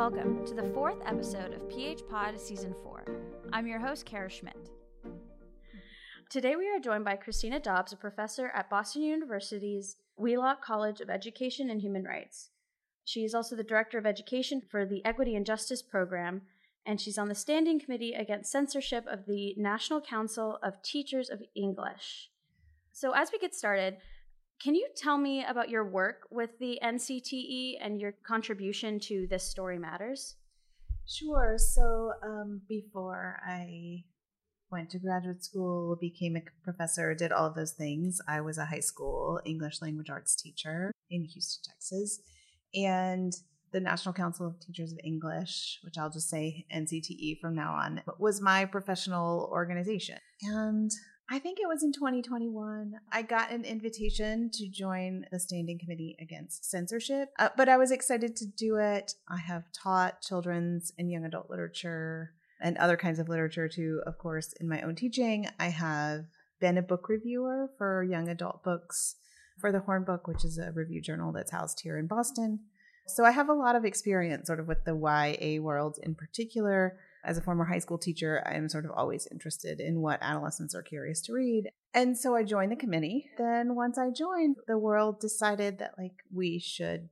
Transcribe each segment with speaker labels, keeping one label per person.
Speaker 1: Welcome to the fourth episode of PHPod Season 4. I'm your host, Kara Schmidt. Today we are joined by Christina Dobbs, a professor at Boston University's Wheelock College of Education and Human Rights. She is also the Director of Education for the Equity and Justice Program, and she's on the Standing Committee Against Censorship of the National Council of Teachers of English. So, as we get started, can you tell me about your work with the NCTE and your contribution to This Story Matters?
Speaker 2: Sure. So, um, before I went to graduate school, became a professor, did all of those things, I was a high school English language arts teacher in Houston, Texas. And the National Council of Teachers of English, which I'll just say NCTE from now on, was my professional organization. And I think it was in 2021. I got an invitation to join the Standing Committee Against Censorship, uh, but I was excited to do it. I have taught children's and young adult literature and other kinds of literature too, of course, in my own teaching. I have been a book reviewer for young adult books for the Horn Book, which is a review journal that's housed here in Boston. So I have a lot of experience sort of with the YA world in particular as a former high school teacher, I'm sort of always interested in what adolescents are curious to read. And so I joined the committee. Then once I joined, the world decided that like we should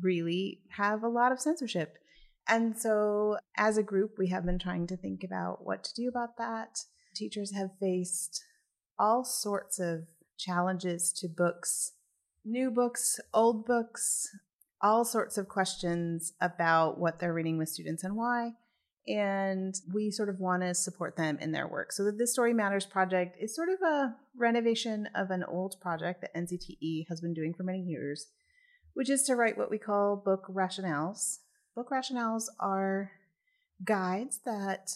Speaker 2: really have a lot of censorship. And so as a group, we have been trying to think about what to do about that. Teachers have faced all sorts of challenges to books, new books, old books, all sorts of questions about what they're reading with students and why and we sort of want to support them in their work. So the This Story Matters project is sort of a renovation of an old project that NCTE has been doing for many years, which is to write what we call book rationales. Book rationales are guides that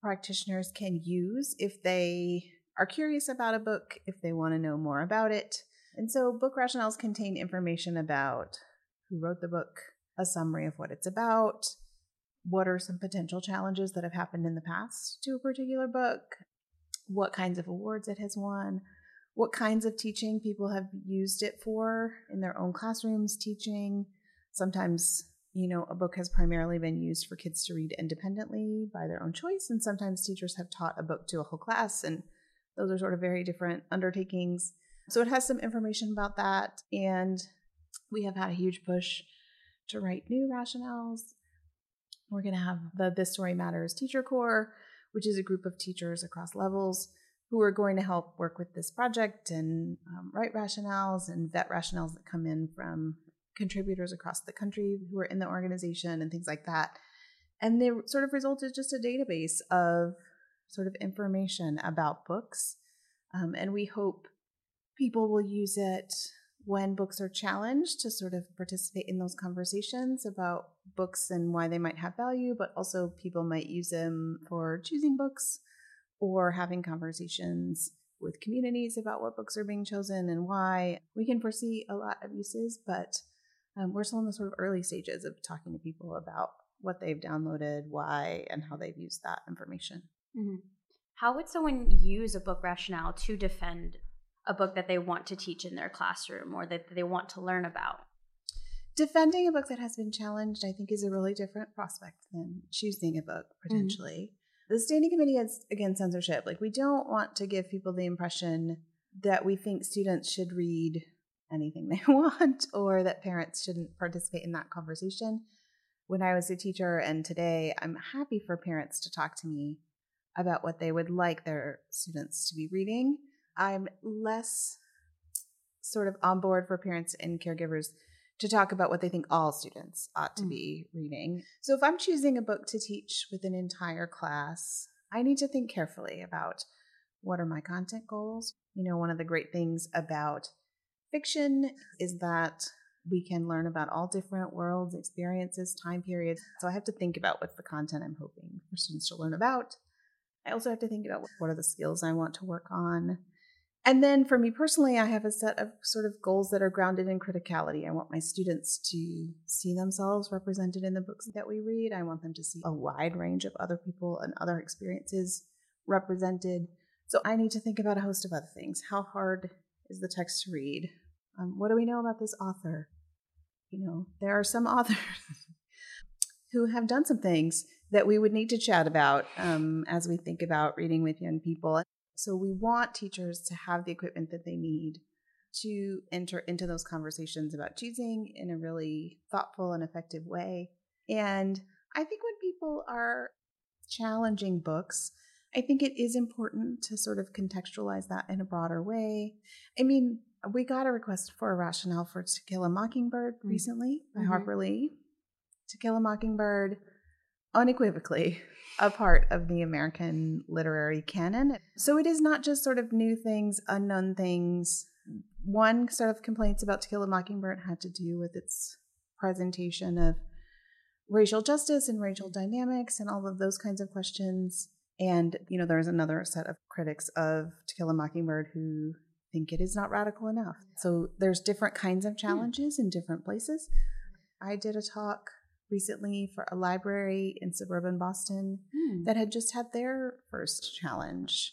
Speaker 2: practitioners can use if they are curious about a book, if they want to know more about it. And so book rationales contain information about who wrote the book, a summary of what it's about, what are some potential challenges that have happened in the past to a particular book, what kinds of awards it has won, what kinds of teaching people have used it for in their own classrooms, teaching. Sometimes, you know, a book has primarily been used for kids to read independently by their own choice, and sometimes teachers have taught a book to a whole class, and those are sort of very different undertakings. So it has some information about that, and we have had a huge push to write new rationales we're going to have the This Story Matters Teacher Corps, which is a group of teachers across levels who are going to help work with this project and um, write rationales and vet rationales that come in from contributors across the country who are in the organization and things like that. And they sort of resulted just a database of sort of information about books. Um, and we hope people will use it when books are challenged to sort of participate in those conversations about books and why they might have value, but also people might use them for choosing books or having conversations with communities about what books are being chosen and why. We can foresee a lot of uses, but um, we're still in the sort of early stages of talking to people about what they've downloaded, why, and how they've used that information.
Speaker 1: Mm-hmm. How would someone use a book rationale to defend a book that they want to teach in their classroom or that they want to learn about.
Speaker 2: Defending a book that has been challenged, I think, is a really different prospect than choosing a book mm-hmm. potentially. Mm-hmm. The Standing Committee is against censorship. Like, we don't want to give people the impression that we think students should read anything they want or that parents shouldn't participate in that conversation. When I was a teacher and today, I'm happy for parents to talk to me about what they would like their students to be reading I'm less sort of on board for parents and caregivers to talk about what they think all students ought to mm. be reading. So if I'm choosing a book to teach with an entire class, I need to think carefully about what are my content goals. You know, one of the great things about fiction is that we can learn about all different worlds, experiences, time periods. So I have to think about what's the content I'm hoping for students to learn about. I also have to think about what are the skills I want to work on. And then for me personally, I have a set of sort of goals that are grounded in criticality. I want my students to see themselves represented in the books that we read. I want them to see a wide range of other people and other experiences represented. So I need to think about a host of other things. How hard is the text to read? Um, what do we know about this author? You know, there are some authors. who have done some things that we would need to chat about um, as we think about reading with young people. So we want teachers to have the equipment that they need to enter into those conversations about choosing in a really thoughtful and effective way. And I think when people are challenging books, I think it is important to sort of contextualize that in a broader way. I mean, we got a request for a rationale for To Kill a Mockingbird mm-hmm. recently by mm-hmm. Harper Lee. To Kill a Mockingbird, unequivocally a part of the American literary canon. So it is not just sort of new things, unknown things. One sort of complaints about To Kill a Mockingbird had to do with its presentation of racial justice and racial dynamics and all of those kinds of questions. And, you know, there's another set of critics of To Kill a Mockingbird who think it is not radical enough. So there's different kinds of hmm. challenges in different places. I did a talk recently for a library in suburban Boston mm. that had just had their first challenge.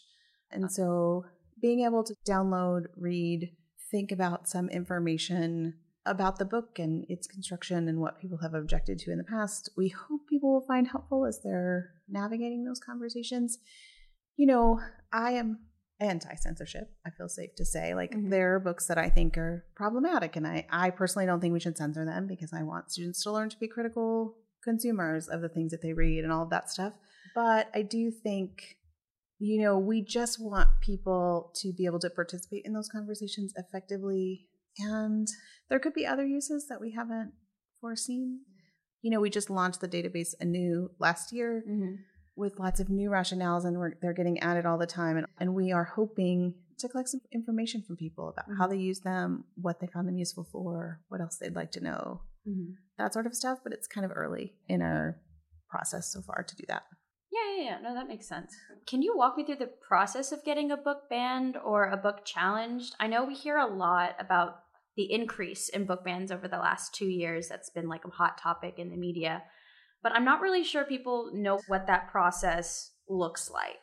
Speaker 2: And so being able to download, read, think about some information about the book and its construction and what people have objected to in the past, we hope people will find helpful as they're navigating those conversations. You know, I am anti censorship, I feel safe to say. Like, mm-hmm. there are books that I think are problematic, and I, I personally don't think we should censor them because I want students to learn to be critical consumers of the things that they read and all of that stuff. But I do think, you know, we just want people to be able to participate in those conversations effectively. And there could be other uses that we haven't foreseen. You know, we just launched the database anew last year. Mm-hmm with lots of new rationales and they're getting added all the time. And, and we are hoping to collect some information from people about mm-hmm. how they use them, what they found them useful for, what else they'd like to know, mm-hmm. that sort of stuff. But it's kind of early in our process so far to do that.
Speaker 1: Yeah, yeah, yeah. No, that makes sense. Can you walk me through the process of getting a book banned or a book challenged? I know we hear a lot about the increase in book bans over the last two years. That's been like a hot topic in the media but I'm not really sure people know what that process looks like.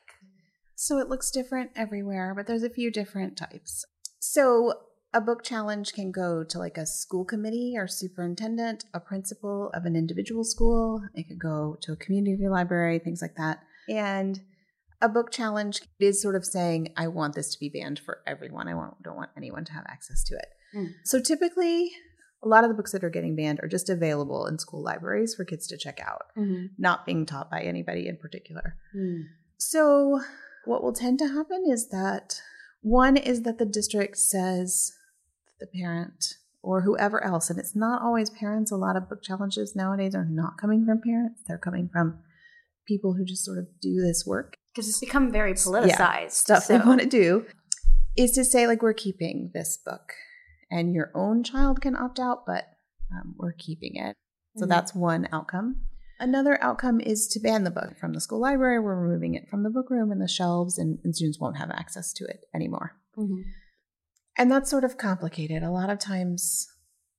Speaker 2: So it looks different everywhere, but there's a few different types. So a book challenge can go to like a school committee or superintendent, a principal of an individual school. It could go to a community library, things like that. And a book challenge is sort of saying, I want this to be banned for everyone. I don't want anyone to have access to it. Mm. So typically, a lot of the books that are getting banned are just available in school libraries for kids to check out, mm-hmm. not being taught by anybody in particular. Mm. So, what will tend to happen is that one is that the district says the parent or whoever else, and it's not always parents. A lot of book challenges nowadays are not coming from parents, they're coming from people who just sort of do this work.
Speaker 1: Because it's become very politicized. Yeah,
Speaker 2: stuff so. they want to do is to say, like, we're keeping this book and your own child can opt out, but um, we're keeping it. So mm-hmm. that's one outcome. Another outcome is to ban the book from the school library. We're removing it from the book room and the shelves, and, and students won't have access to it anymore. Mm-hmm. And that's sort of complicated. A lot of times,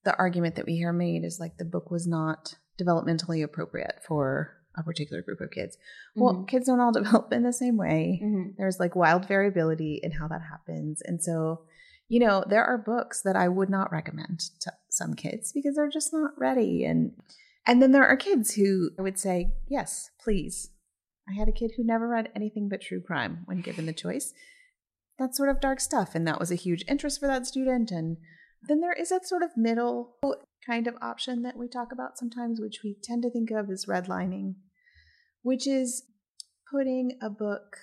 Speaker 2: the argument that we hear made is like the book was not developmentally appropriate for a particular group of kids. Mm-hmm. Well, kids don't all develop in the same way. Mm-hmm. There's like wild variability in how that happens. And so you know, there are books that I would not recommend to some kids because they're just not ready. And and then there are kids who I would say, yes, please. I had a kid who never read anything but true crime when given the choice. That's sort of dark stuff, and that was a huge interest for that student. And then there is that sort of middle kind of option that we talk about sometimes, which we tend to think of as redlining, which is putting a book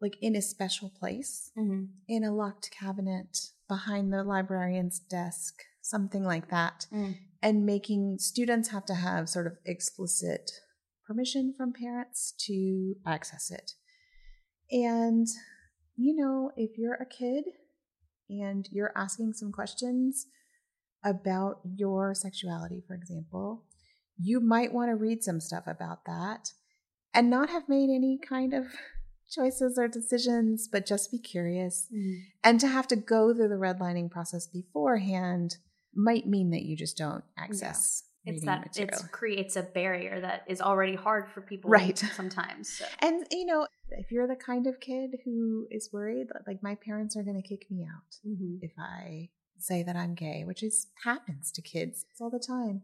Speaker 2: like in a special place, mm-hmm. in a locked cabinet behind the librarian's desk, something like that, mm. and making students have to have sort of explicit permission from parents to access it. And, you know, if you're a kid and you're asking some questions about your sexuality, for example, you might want to read some stuff about that and not have made any kind of choices or decisions, but just be curious. Mm-hmm. And to have to go through the redlining process beforehand might mean that you just don't access. Yeah.
Speaker 1: It's that it creates a barrier that is already hard for people
Speaker 2: right.
Speaker 1: sometimes. So.
Speaker 2: And you know, if you're the kind of kid who is worried that like my parents are going to kick me out mm-hmm. if I say that I'm gay, which is happens to kids all the time.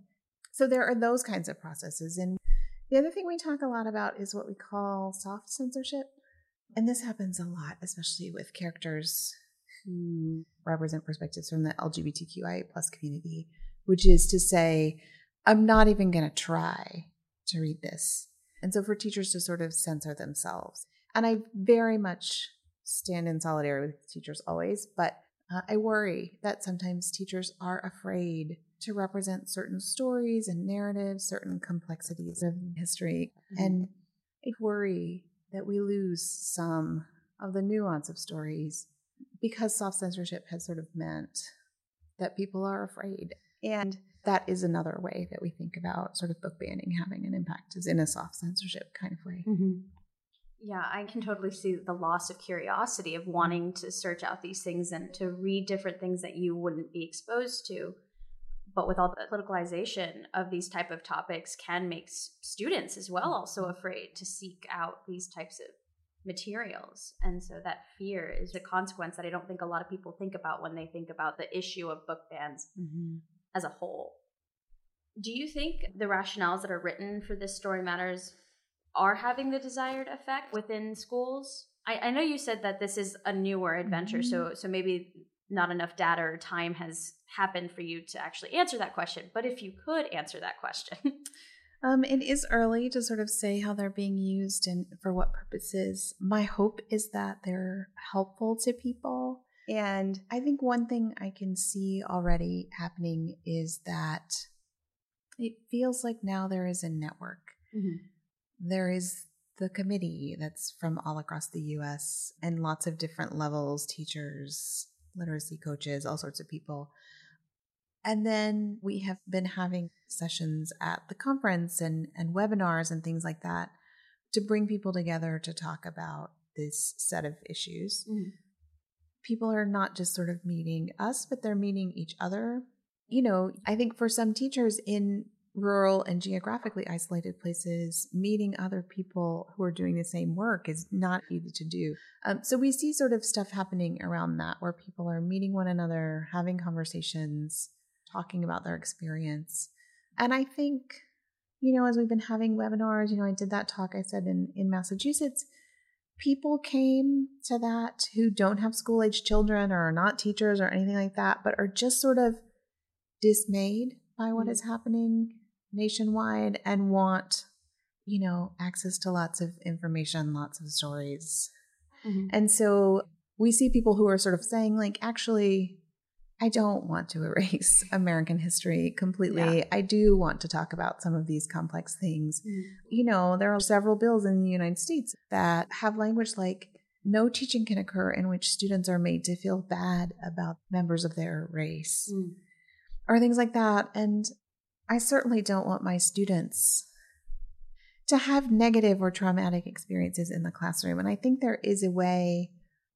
Speaker 2: So there are those kinds of processes. And the other thing we talk a lot about is what we call soft censorship. And this happens a lot, especially with characters who represent perspectives from the LGBTQIA plus community, which is to say, I'm not even going to try to read this. And so for teachers to sort of censor themselves. And I very much stand in solidarity with teachers always, but uh, I worry that sometimes teachers are afraid to represent certain stories and narratives, certain complexities of history. Mm-hmm. And I worry that we lose some of the nuance of stories because soft censorship has sort of meant that people are afraid. And that is another way that we think about sort of book banning having an impact is in a soft censorship kind of way.
Speaker 1: Mm-hmm. Yeah, I can totally see the loss of curiosity of wanting to search out these things and to read different things that you wouldn't be exposed to. But with all the politicalization of these type of topics can make students as well also afraid to seek out these types of materials. And so that fear is a consequence that I don't think a lot of people think about when they think about the issue of book bans mm-hmm. as a whole. Do you think the rationales that are written for this story matters are having the desired effect within schools? I, I know you said that this is a newer adventure, mm-hmm. so so maybe not enough data or time has happened for you to actually answer that question. But if you could answer that question.
Speaker 2: um, it is early to sort of say how they're being used and for what purposes. My hope is that they're helpful to people. And I think one thing I can see already happening is that it feels like now there is a network. Mm-hmm there is the committee that's from all across the US and lots of different levels teachers, literacy coaches, all sorts of people. And then we have been having sessions at the conference and, and webinars and things like that to bring people together to talk about this set of issues. Mm. People are not just sort of meeting us, but they're meeting each other. You know, I think for some teachers in rural and geographically isolated places, meeting other people who are doing the same work is not easy to do. Um, so we see sort of stuff happening around that where people are meeting one another, having conversations, talking about their experience. And I think, you know, as we've been having webinars, you know, I did that talk I said in, in Massachusetts. People came to that who don't have school age children or are not teachers or anything like that, but are just sort of dismayed by what mm-hmm. is happening nationwide and want, you know, access to lots of information, lots of stories. Mm-hmm. And so we see people who are sort of saying, like, actually, I don't want to erase American history completely. Yeah. I do want to talk about some of these complex things. Mm-hmm. You know, there are several bills in the United States that have language like no teaching can occur in which students are made to feel bad about members of their race mm. or things like that. And I certainly don't want my students to have negative or traumatic experiences in the classroom. And I think there is a way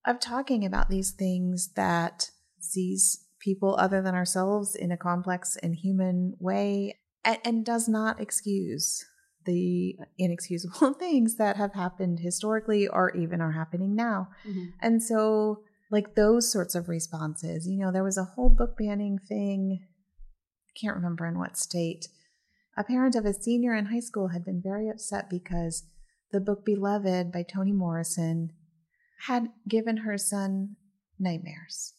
Speaker 2: of talking about these things that sees people other than ourselves in a complex and human way and, and does not excuse the inexcusable things that have happened historically or even are happening now. Mm-hmm. And so, like those sorts of responses, you know, there was a whole book banning thing can't remember in what state. A parent of a senior in high school had been very upset because the book Beloved by Toni Morrison had given her son nightmares.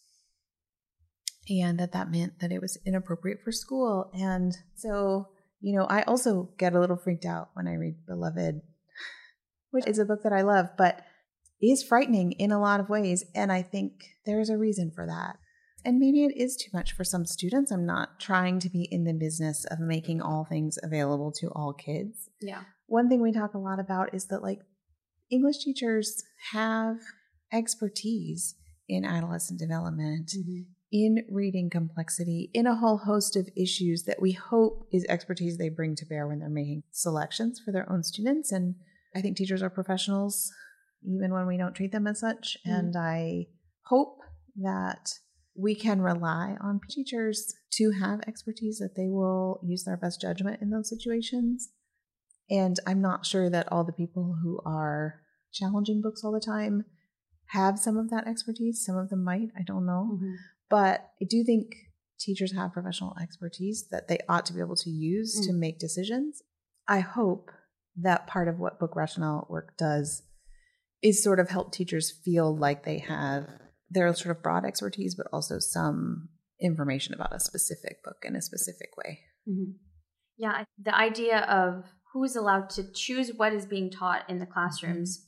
Speaker 2: And that that meant that it was inappropriate for school. And so, you know, I also get a little freaked out when I read Beloved, which is a book that I love, but is frightening in a lot of ways. And I think there's a reason for that. And maybe it is too much for some students. I'm not trying to be in the business of making all things available to all kids.
Speaker 1: Yeah.
Speaker 2: One thing we talk a lot about is that, like, English teachers have expertise in adolescent development, mm-hmm. in reading complexity, in a whole host of issues that we hope is expertise they bring to bear when they're making selections for their own students. And I think teachers are professionals, even when we don't treat them as such. Mm-hmm. And I hope that we can rely on teachers to have expertise that they will use their best judgment in those situations. And I'm not sure that all the people who are challenging books all the time have some of that expertise. Some of them might, I don't know. Mm-hmm. But I do think teachers have professional expertise that they ought to be able to use
Speaker 1: Mm.
Speaker 2: to make decisions. I hope that part of what book rationale work does is sort of help teachers feel like they have their sort of broad expertise, but also some information about a specific book in a specific way.
Speaker 1: Mm-hmm. Yeah, the idea of who's allowed to choose what is being taught in the classrooms,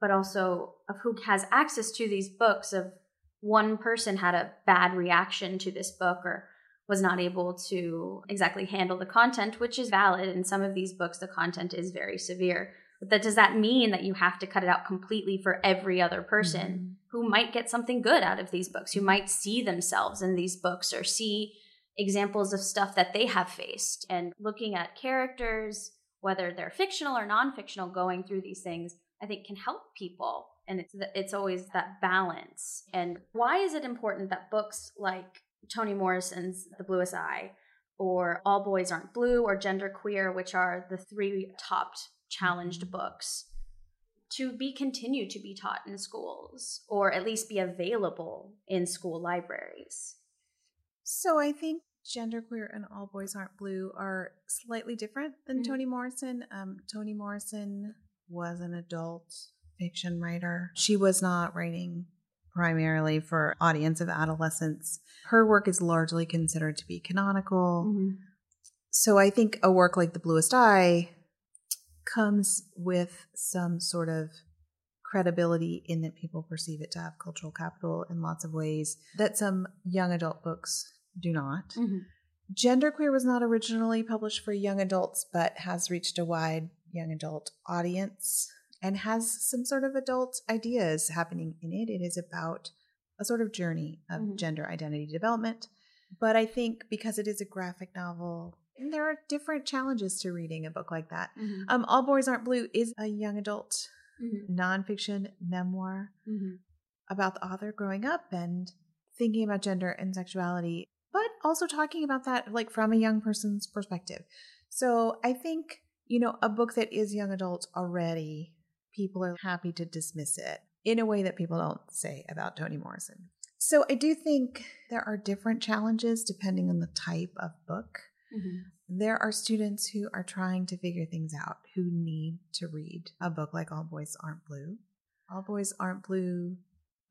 Speaker 1: but also of who has access to these books. Of one person had a bad reaction to this book or was not able to exactly handle the content, which is valid. In some of these books, the content is very severe. But that does that mean that you have to cut it out completely for every other person?
Speaker 2: Mhm.
Speaker 1: Who might get something good out of these books, who might see themselves in these books or see examples of stuff that they have faced. And looking at characters, whether they're fictional or non fictional, going through these things, I think can help people. And it's, it's always that balance. And why is it important that books like Toni Morrison's The Bluest Eye or All Boys Aren't Blue or Genderqueer, which are the three topped challenged books, to be continued to be taught in schools or at least be available in school libraries.
Speaker 2: So I think genderqueer and all boys aren't blue are slightly different than
Speaker 1: Mhm.
Speaker 2: Toni Morrison. Um, Toni Morrison was an adult fiction writer. She was not writing primarily for audience of adolescents. Her work is largely considered to be canonical. So I think a work like The Bluest Eye comes with some sort of credibility in that people perceive it to have cultural capital in lots of ways that some young adult books do not.
Speaker 1: Mm-hmm.
Speaker 2: Genderqueer was not originally published for young adults, but has reached a wide young adult audience and has some sort of adult ideas happening in it. It is about a sort of journey of
Speaker 1: Mhm.
Speaker 2: gender identity development. But I think because it is a graphic novel, there are different challenges to reading a book like that.
Speaker 1: Mm-hmm.
Speaker 2: Um, All Boys Aren't Blue is a young adult
Speaker 1: Mm-hmm.
Speaker 2: nonfiction memoir
Speaker 1: Mm-hmm.
Speaker 2: about the author growing up and thinking about gender and sexuality, but also talking about that like from a young person's perspective. So I think, you know, a book that is young adult already, people are happy to dismiss it in a way that people don't say about Toni Morrison. So I do think there are different challenges depending on the type of book.
Speaker 1: Mm-hmm.
Speaker 2: There are students who are trying to figure things out who need to read a book like All Boys Aren't Blue. All Boys Aren't Blue,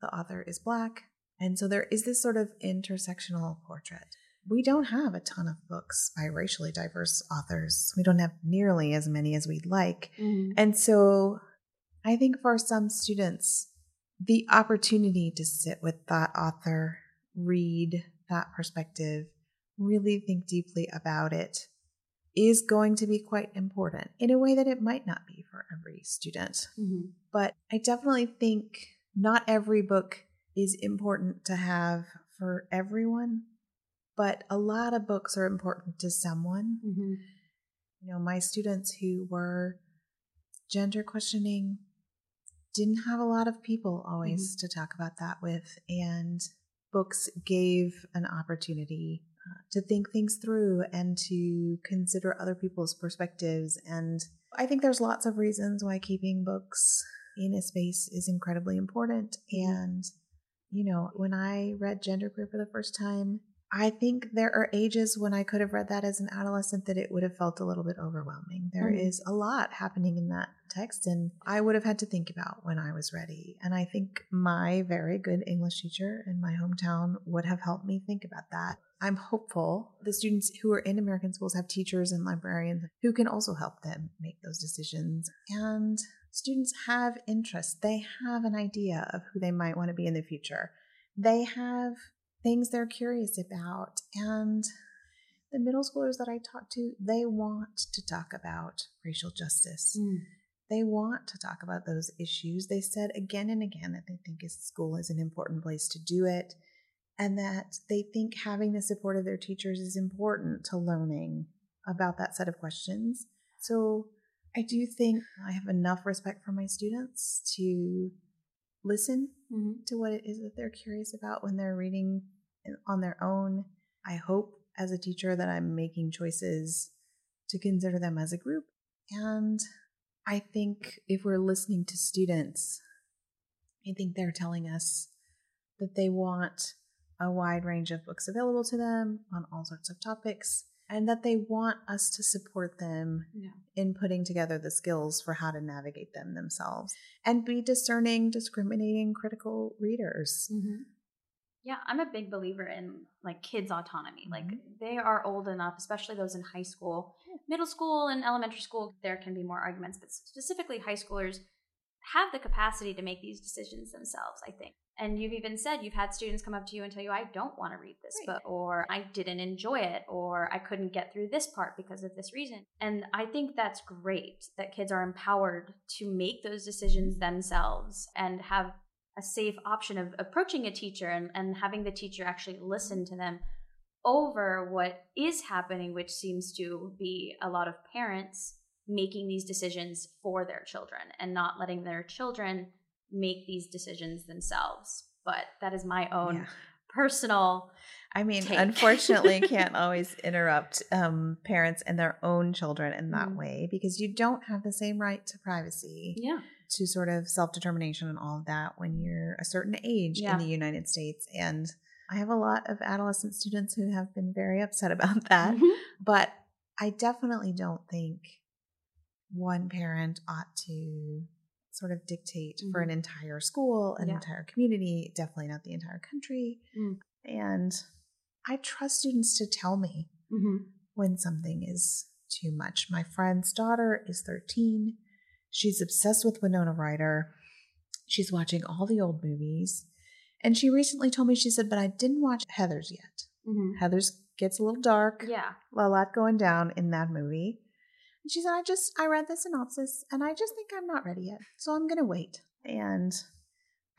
Speaker 2: the author is black. And so there is this sort of intersectional portrait. We don't have a ton of books by racially diverse authors. We don't have nearly as many as we'd like.
Speaker 1: Mm-hmm.
Speaker 2: And so I think for some students, the opportunity to sit with that author, read that perspective, really think deeply about it is going to be quite important in a way that it might not be for every student.
Speaker 1: Mm-hmm.
Speaker 2: But I definitely think not every book is important to have for everyone, but a lot of books are important to someone
Speaker 1: Mm-hmm.
Speaker 2: you know, my students who were gender questioning didn't have a lot of people always to talk about that with. And books gave an opportunity uh, to think things through and to consider other people's perspectives. And I think there's lots of reasons why keeping books in a space is incredibly important. And, you know, when I read Genderqueer for the first time, I think there are ages when I could have read that as an adolescent that it would have felt a little bit overwhelming. There
Speaker 1: Mhm.
Speaker 2: is a lot happening in that text, and I would have had to think about when I was ready. And I think my very good English teacher in my hometown would have helped me think about that. I'm hopeful the students who are in American schools have teachers and librarians who can also help them make those decisions. And students have interests, they have an idea of who they might want to be in the future. They have things they're curious about. And the middle schoolers that I talk to, they want to talk about racial justice.
Speaker 1: Mm-hmm.
Speaker 2: They want to talk about those issues. They said again and again that they think school is an important place to do it and that they think having the support of their teachers is important to learning about that set of questions. So I do think I have enough respect for my students to listen
Speaker 1: Mm-hmm.
Speaker 2: to what it is that they're curious about when they're reading on their own. I hope as a teacher that I'm making choices to consider them as a group. And I think if we're listening to students, I think they're telling us that they want a wide range of books available to them on all sorts of topics and that they want us to support them
Speaker 1: Yeah.
Speaker 2: in putting together the skills for how to navigate them themselves and be discerning, discriminating, critical readers.
Speaker 1: Mm-hmm. Yeah, I'm a big believer in like kids' autonomy. Like
Speaker 2: Mhm.
Speaker 1: they are old enough, especially those in high school, middle school, and elementary school. There can be more arguments, but specifically high schoolers have the capacity to make these decisions themselves. I think. And you've even said you've had students come up to you and tell you, "I don't want to read this
Speaker 2: Right.
Speaker 1: book," or "I didn't enjoy it," or "I couldn't get through this part because of this reason." And I think that's great that kids are empowered to make those decisions mm-hmm. themselves and have a safe option of approaching a teacher and, and having the teacher actually listen to them over what is happening, which seems to be a lot of parents making these decisions for their children and not letting their children make these decisions themselves. But that is my own
Speaker 2: Yeah.
Speaker 1: personal.
Speaker 2: I mean,
Speaker 1: take.
Speaker 2: unfortunately, can't always interrupt um, parents and their own children in that
Speaker 1: Mm.
Speaker 2: way because you don't have the same right to privacy,
Speaker 1: Yeah.
Speaker 2: to sort of self determination and all of that when you're a certain age
Speaker 1: Yeah.
Speaker 2: in the United States. And I have a lot of adolescent students who have been very upset about that.
Speaker 1: Mhm.
Speaker 2: But I definitely don't think one parent ought to sort of dictate for an entire school, an
Speaker 1: Yeah.
Speaker 2: entire community, definitely not the entire country.
Speaker 1: Mm.
Speaker 2: And I trust students to tell me
Speaker 1: Mhm.
Speaker 2: when something is too much. My friend's daughter is 13. She's obsessed with Winona Ryder. She's watching all the old movies. And she recently told me, she said, but I didn't watch Heathers yet.
Speaker 1: Mhm.
Speaker 2: Heathers gets a little dark
Speaker 1: Yeah.
Speaker 2: a lot going down in that movie. And she said, I just, I read the synopsis and I just think I'm not ready yet. So I'm going to wait. And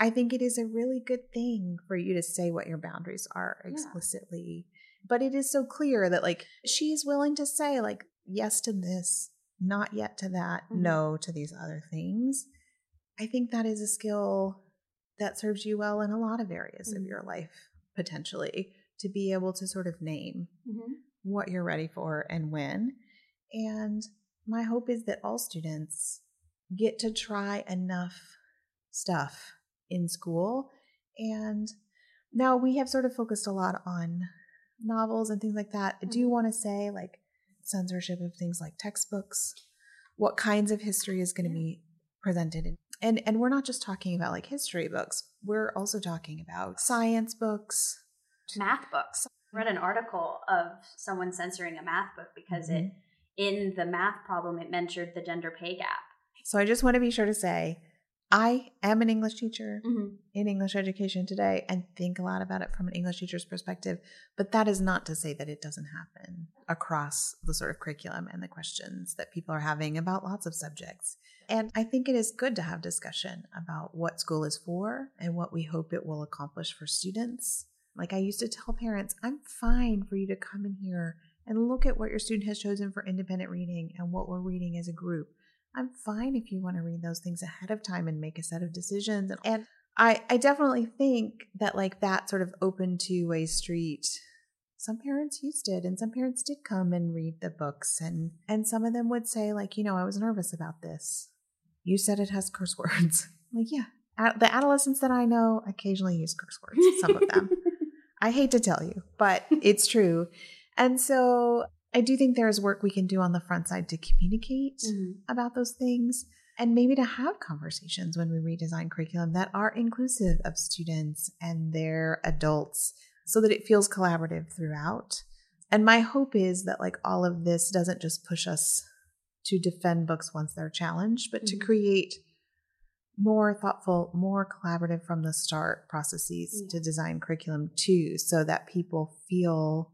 Speaker 2: I think it is a really good thing for you to say what your boundaries are
Speaker 1: Yeah.
Speaker 2: explicitly. But it is so clear that, like, she's willing to say, like, yes to this, not yet to that,
Speaker 1: Mhm.
Speaker 2: no to these other things. I think that is a skill that serves you well in a lot of areas of
Speaker 1: Mhm.
Speaker 2: your life, potentially, to be able to sort of name
Speaker 1: Mhm.
Speaker 2: what you're ready for and when. And my hope is that all students get to try enough stuff in school. And now we have sort of focused a lot on novels and things like that. I do
Speaker 1: Mhm.
Speaker 2: want to say, like, censorship of things like textbooks, what kinds of history is going to be presented. in- And, and we're not just talking about like history books, we're also talking about science books.
Speaker 1: Math books. I read an article of someone censoring a math book because it in the math problem it mentioned the gender pay gap.
Speaker 2: So I just want to be sure to say I am an English teacher
Speaker 1: Mm-hmm.
Speaker 2: in English education today and think a lot about it from an English teacher's perspective. But that is not to say that it doesn't happen across the sort of curriculum and the questions that people are having about lots of subjects. And I think it is good to have discussion about what school is for and what we hope it will accomplish for students. Like I used to tell parents, I'm fine for you to come in here and look at what your student has chosen for independent reading and what we're reading as a group. I'm fine if you want to read those things ahead of time and make a set of decisions. And, and I, I definitely think that like that sort of open two way street. Some parents used it, and some parents did come and read the books, and and some of them would say like, you know, I was nervous about this. You said it has curse words. like, yeah, the adolescents that I know occasionally use curse words. Some of them. I hate to tell you, but it's true. And so I do think there's work we can do on the front side to communicate
Speaker 1: Mm-hmm.
Speaker 2: about those things and maybe to have conversations when we redesign curriculum that are inclusive of students and their adults so that it feels collaborative throughout. And my hope is that like all of this doesn't just push us to defend books once they're challenged, but to
Speaker 1: Mhm.
Speaker 2: create more thoughtful, more collaborative from the start processes
Speaker 1: Yeah.
Speaker 2: to design curriculum too, so that people feel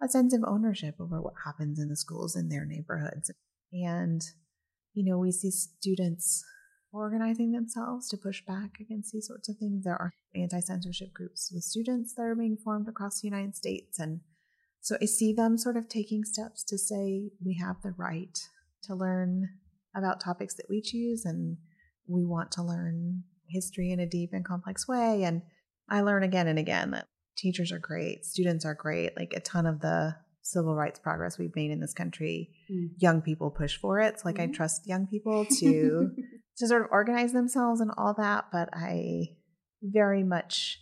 Speaker 2: a sense of ownership over what happens in the schools in their neighborhoods. And, you know, we see students organizing themselves to push back against these sorts of things. There are anti censorship groups with students that are being formed across the United States. And so I see them sort of taking steps to say we have the right to learn about topics that we choose and we want to learn history in a deep and complex way. And I learn again and again that teachers are great, students are great. Like a ton of the civil rights progress we've made in this country,
Speaker 1: Mm.
Speaker 2: young people push for it. So like I
Speaker 1: Mhm.
Speaker 2: trust young people to to sort of organize themselves and all that, but I very much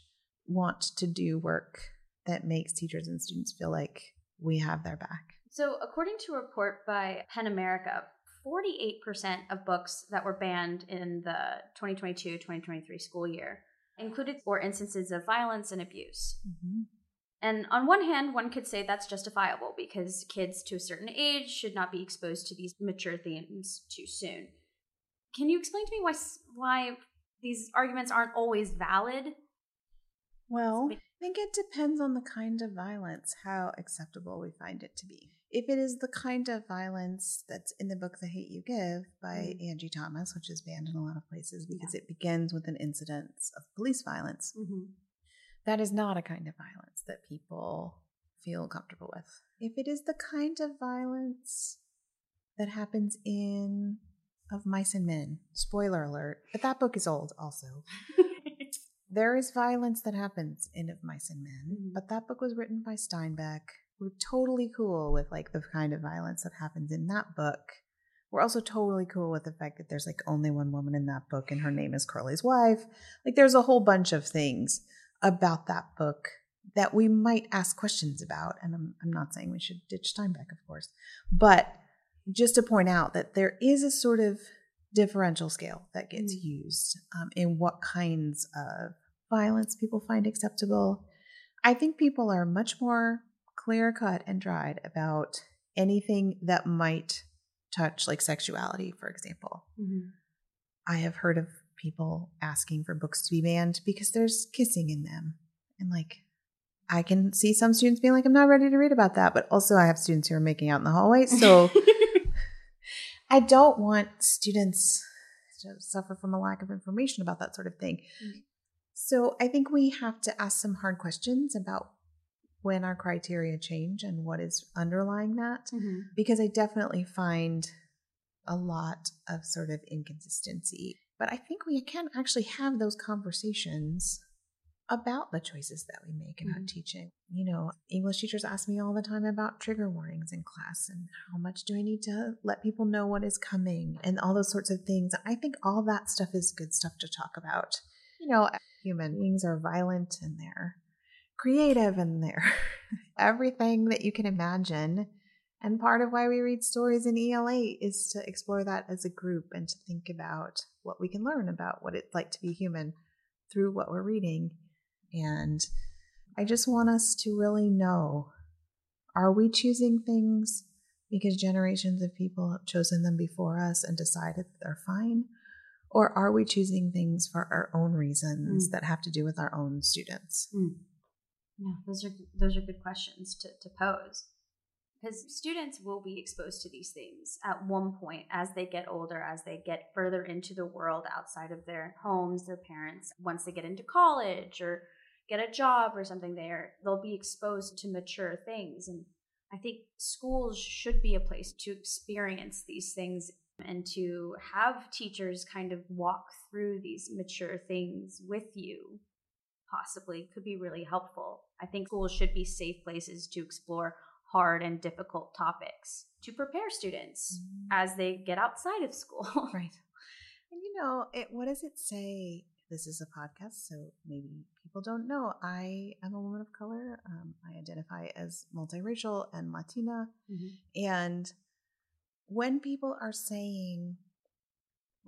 Speaker 2: want to do work that makes teachers and students feel like we have their back.
Speaker 1: So, according to a report by PEN America, 48% of books that were banned in the 2022 2023 school year included or instances of violence and abuse. Mm-hmm. And on one hand, one could say that's justifiable because kids to a certain age should not be exposed to these mature themes too soon. Can you explain to me why why these arguments aren't always valid?
Speaker 2: Well, I think it depends on the kind of violence, how acceptable we find it to be. If it is the kind of violence that's in the book The Hate You Give by mm-hmm. Angie Thomas, which is banned in a lot of places because yeah. it begins with an incident of police violence, mm-hmm. that is not a kind of violence that people feel comfortable with. If it is the kind of violence that happens in Of Mice and Men, spoiler alert, but that book is old also. there is violence that happens in Of Mice and Men, mm-hmm. but that book was written by Steinbeck. We're totally cool with like the kind of violence that happens in that book. We're also totally cool with the fact that there's like only one woman in that book and her name is Curly's wife. Like there's a whole bunch of things about that book that we might ask questions about. And I'm, I'm not saying we should ditch Steinbeck, of course, but just to point out that there is a sort of differential scale that gets mm. used um, in what kinds of violence people find acceptable. I think people are much more clear cut and dried about anything that might touch, like sexuality, for example. Mm-hmm. I have heard of people asking for books to be banned because there's kissing in them. And like, I can see some students being like, I'm not ready to read about that. But also, I have students who are making out in the hallway. So I don't want students to suffer from a lack of information about that sort of thing. Mm-hmm. So I think we have to ask some hard questions about when our criteria change and what is underlying that. Mm-hmm. Because I definitely find a lot of sort of inconsistency. But I think we can actually have those conversations about the choices that we make about mm-hmm. teaching. You know, English teachers ask me all the time about trigger warnings in class and how much do I need to let people know what is coming and all those sorts of things. I think all that stuff is good stuff to talk about. You know, human beings are violent and they're creative and they're everything that you can imagine. And part of why we read stories in ELA is to explore that as a group and to think about what we can learn about what it's like to be human through what we're reading. And I just want us to really know are we choosing things because generations of people have chosen them before us and decided they're fine? Or are we choosing things for our own reasons mm. that have to do with our own students?
Speaker 1: Mm. Yeah, those are those are good questions to, to pose. Because students will be exposed to these things at one point as they get older, as they get further into the world outside of their homes, their parents. Once they get into college or get a job or something there, they'll be exposed to mature things. And I think schools should be a place to experience these things and to have teachers kind of walk through these mature things with you possibly could be really helpful. I think schools should be safe places to explore hard and difficult topics to prepare students mm-hmm. as they get outside of school.
Speaker 2: right. And you know, it, what does it say this is a podcast, so maybe people don't know. I am a woman of color. Um, I identify as multiracial and Latina. Mm-hmm. And when people are saying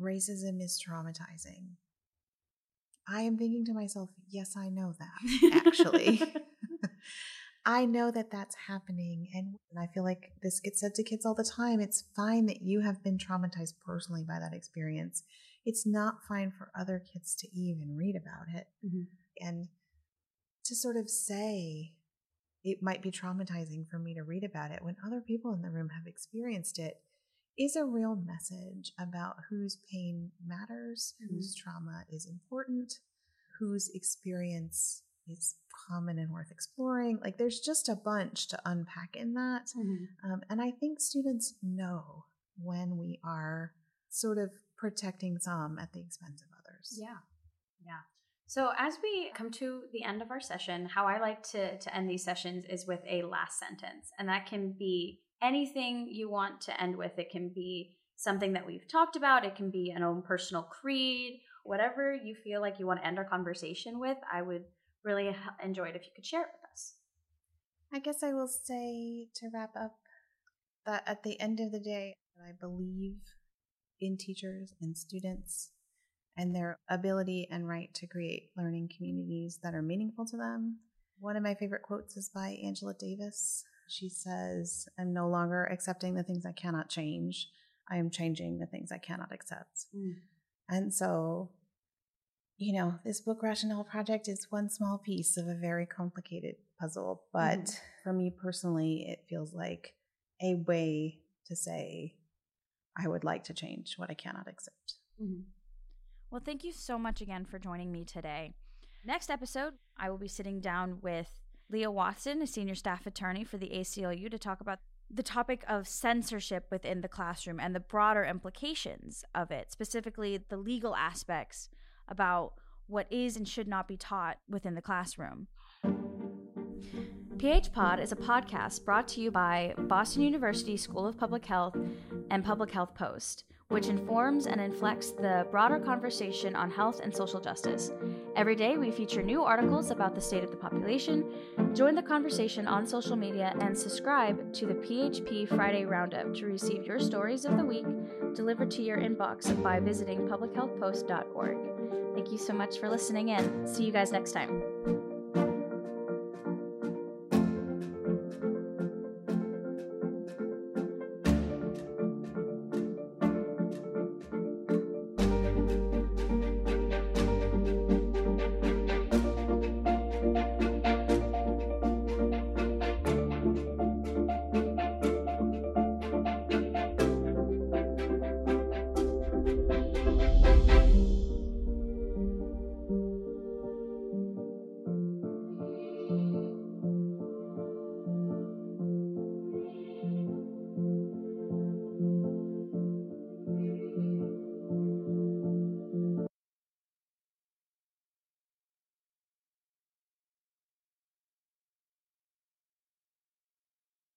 Speaker 2: racism is traumatizing, I am thinking to myself, yes, I know that, actually. I know that that's happening. And I feel like this gets said to kids all the time. It's fine that you have been traumatized personally by that experience it's not fine for other kids to even read about it. Mm-hmm. And to sort of say, it might be traumatizing for me to read about it when other people in the room have experienced it is a real message about whose pain matters, mm-hmm. whose trauma is important, whose experience is common and worth exploring. Like there's just a bunch to unpack in that. Mm-hmm. Um, and I think students know when we are sort of protecting some at the expense of others.
Speaker 1: Yeah. Yeah. So as we come to the end of our session, how I like to to end these sessions is with a last sentence. And that can be anything you want to end with. It can be something that we've talked about, it can be an own personal creed, whatever you feel like you want to end our conversation with. I would really enjoyed if you could share it with us.
Speaker 2: I guess I will say to wrap up that at the end of the day, I believe in teachers and students and their ability and right to create learning communities that are meaningful to them. One of my favorite quotes is by Angela Davis. She says, I'm no longer accepting the things I cannot change. I am changing the things I cannot accept. Mm. And so, you know, this book rationale project is one small piece of a very complicated puzzle. But mm. for me personally, it feels like a way to say, I would like to change what I cannot accept. Mm-hmm.
Speaker 1: Well, thank you so much again for joining me today. Next episode, I will be sitting down with Leah Watson, a senior staff attorney for the ACLU, to talk about the topic of censorship within the classroom and the broader implications of it, specifically the legal aspects about what is and should not be taught within the classroom. PHPod is a podcast brought to you by Boston University School of Public Health and Public Health Post which informs and inflects the broader conversation on health and social justice. Every day, we feature new articles about the state of the population. Join the conversation on social media and subscribe to the PHP Friday Roundup to receive your stories of the week delivered to your inbox by visiting publichealthpost.org. Thank you so much for listening in. See you guys next time.